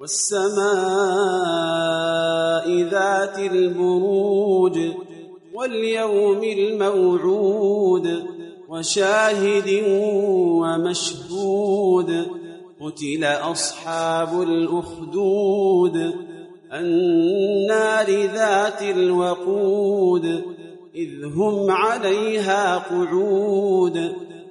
والسماء ذات البروج واليوم الموعود وشاهد ومشهود قتل أصحاب الأخدود النار ذات الوقود إذ هم عليها قعود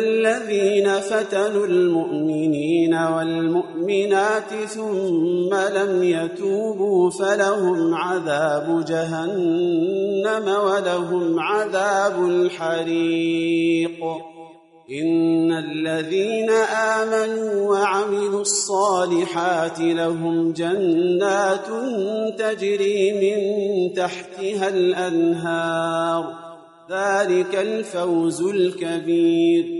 الذين فتنوا المؤمنين والمؤمنات ثم لم يتوبوا فلهم عذاب جهنم ولهم عذاب الحريق. إن الذين آمنوا وعملوا الصالحات لهم جنات تجري من تحتها الأنهار. ذلك الفوز الكبير.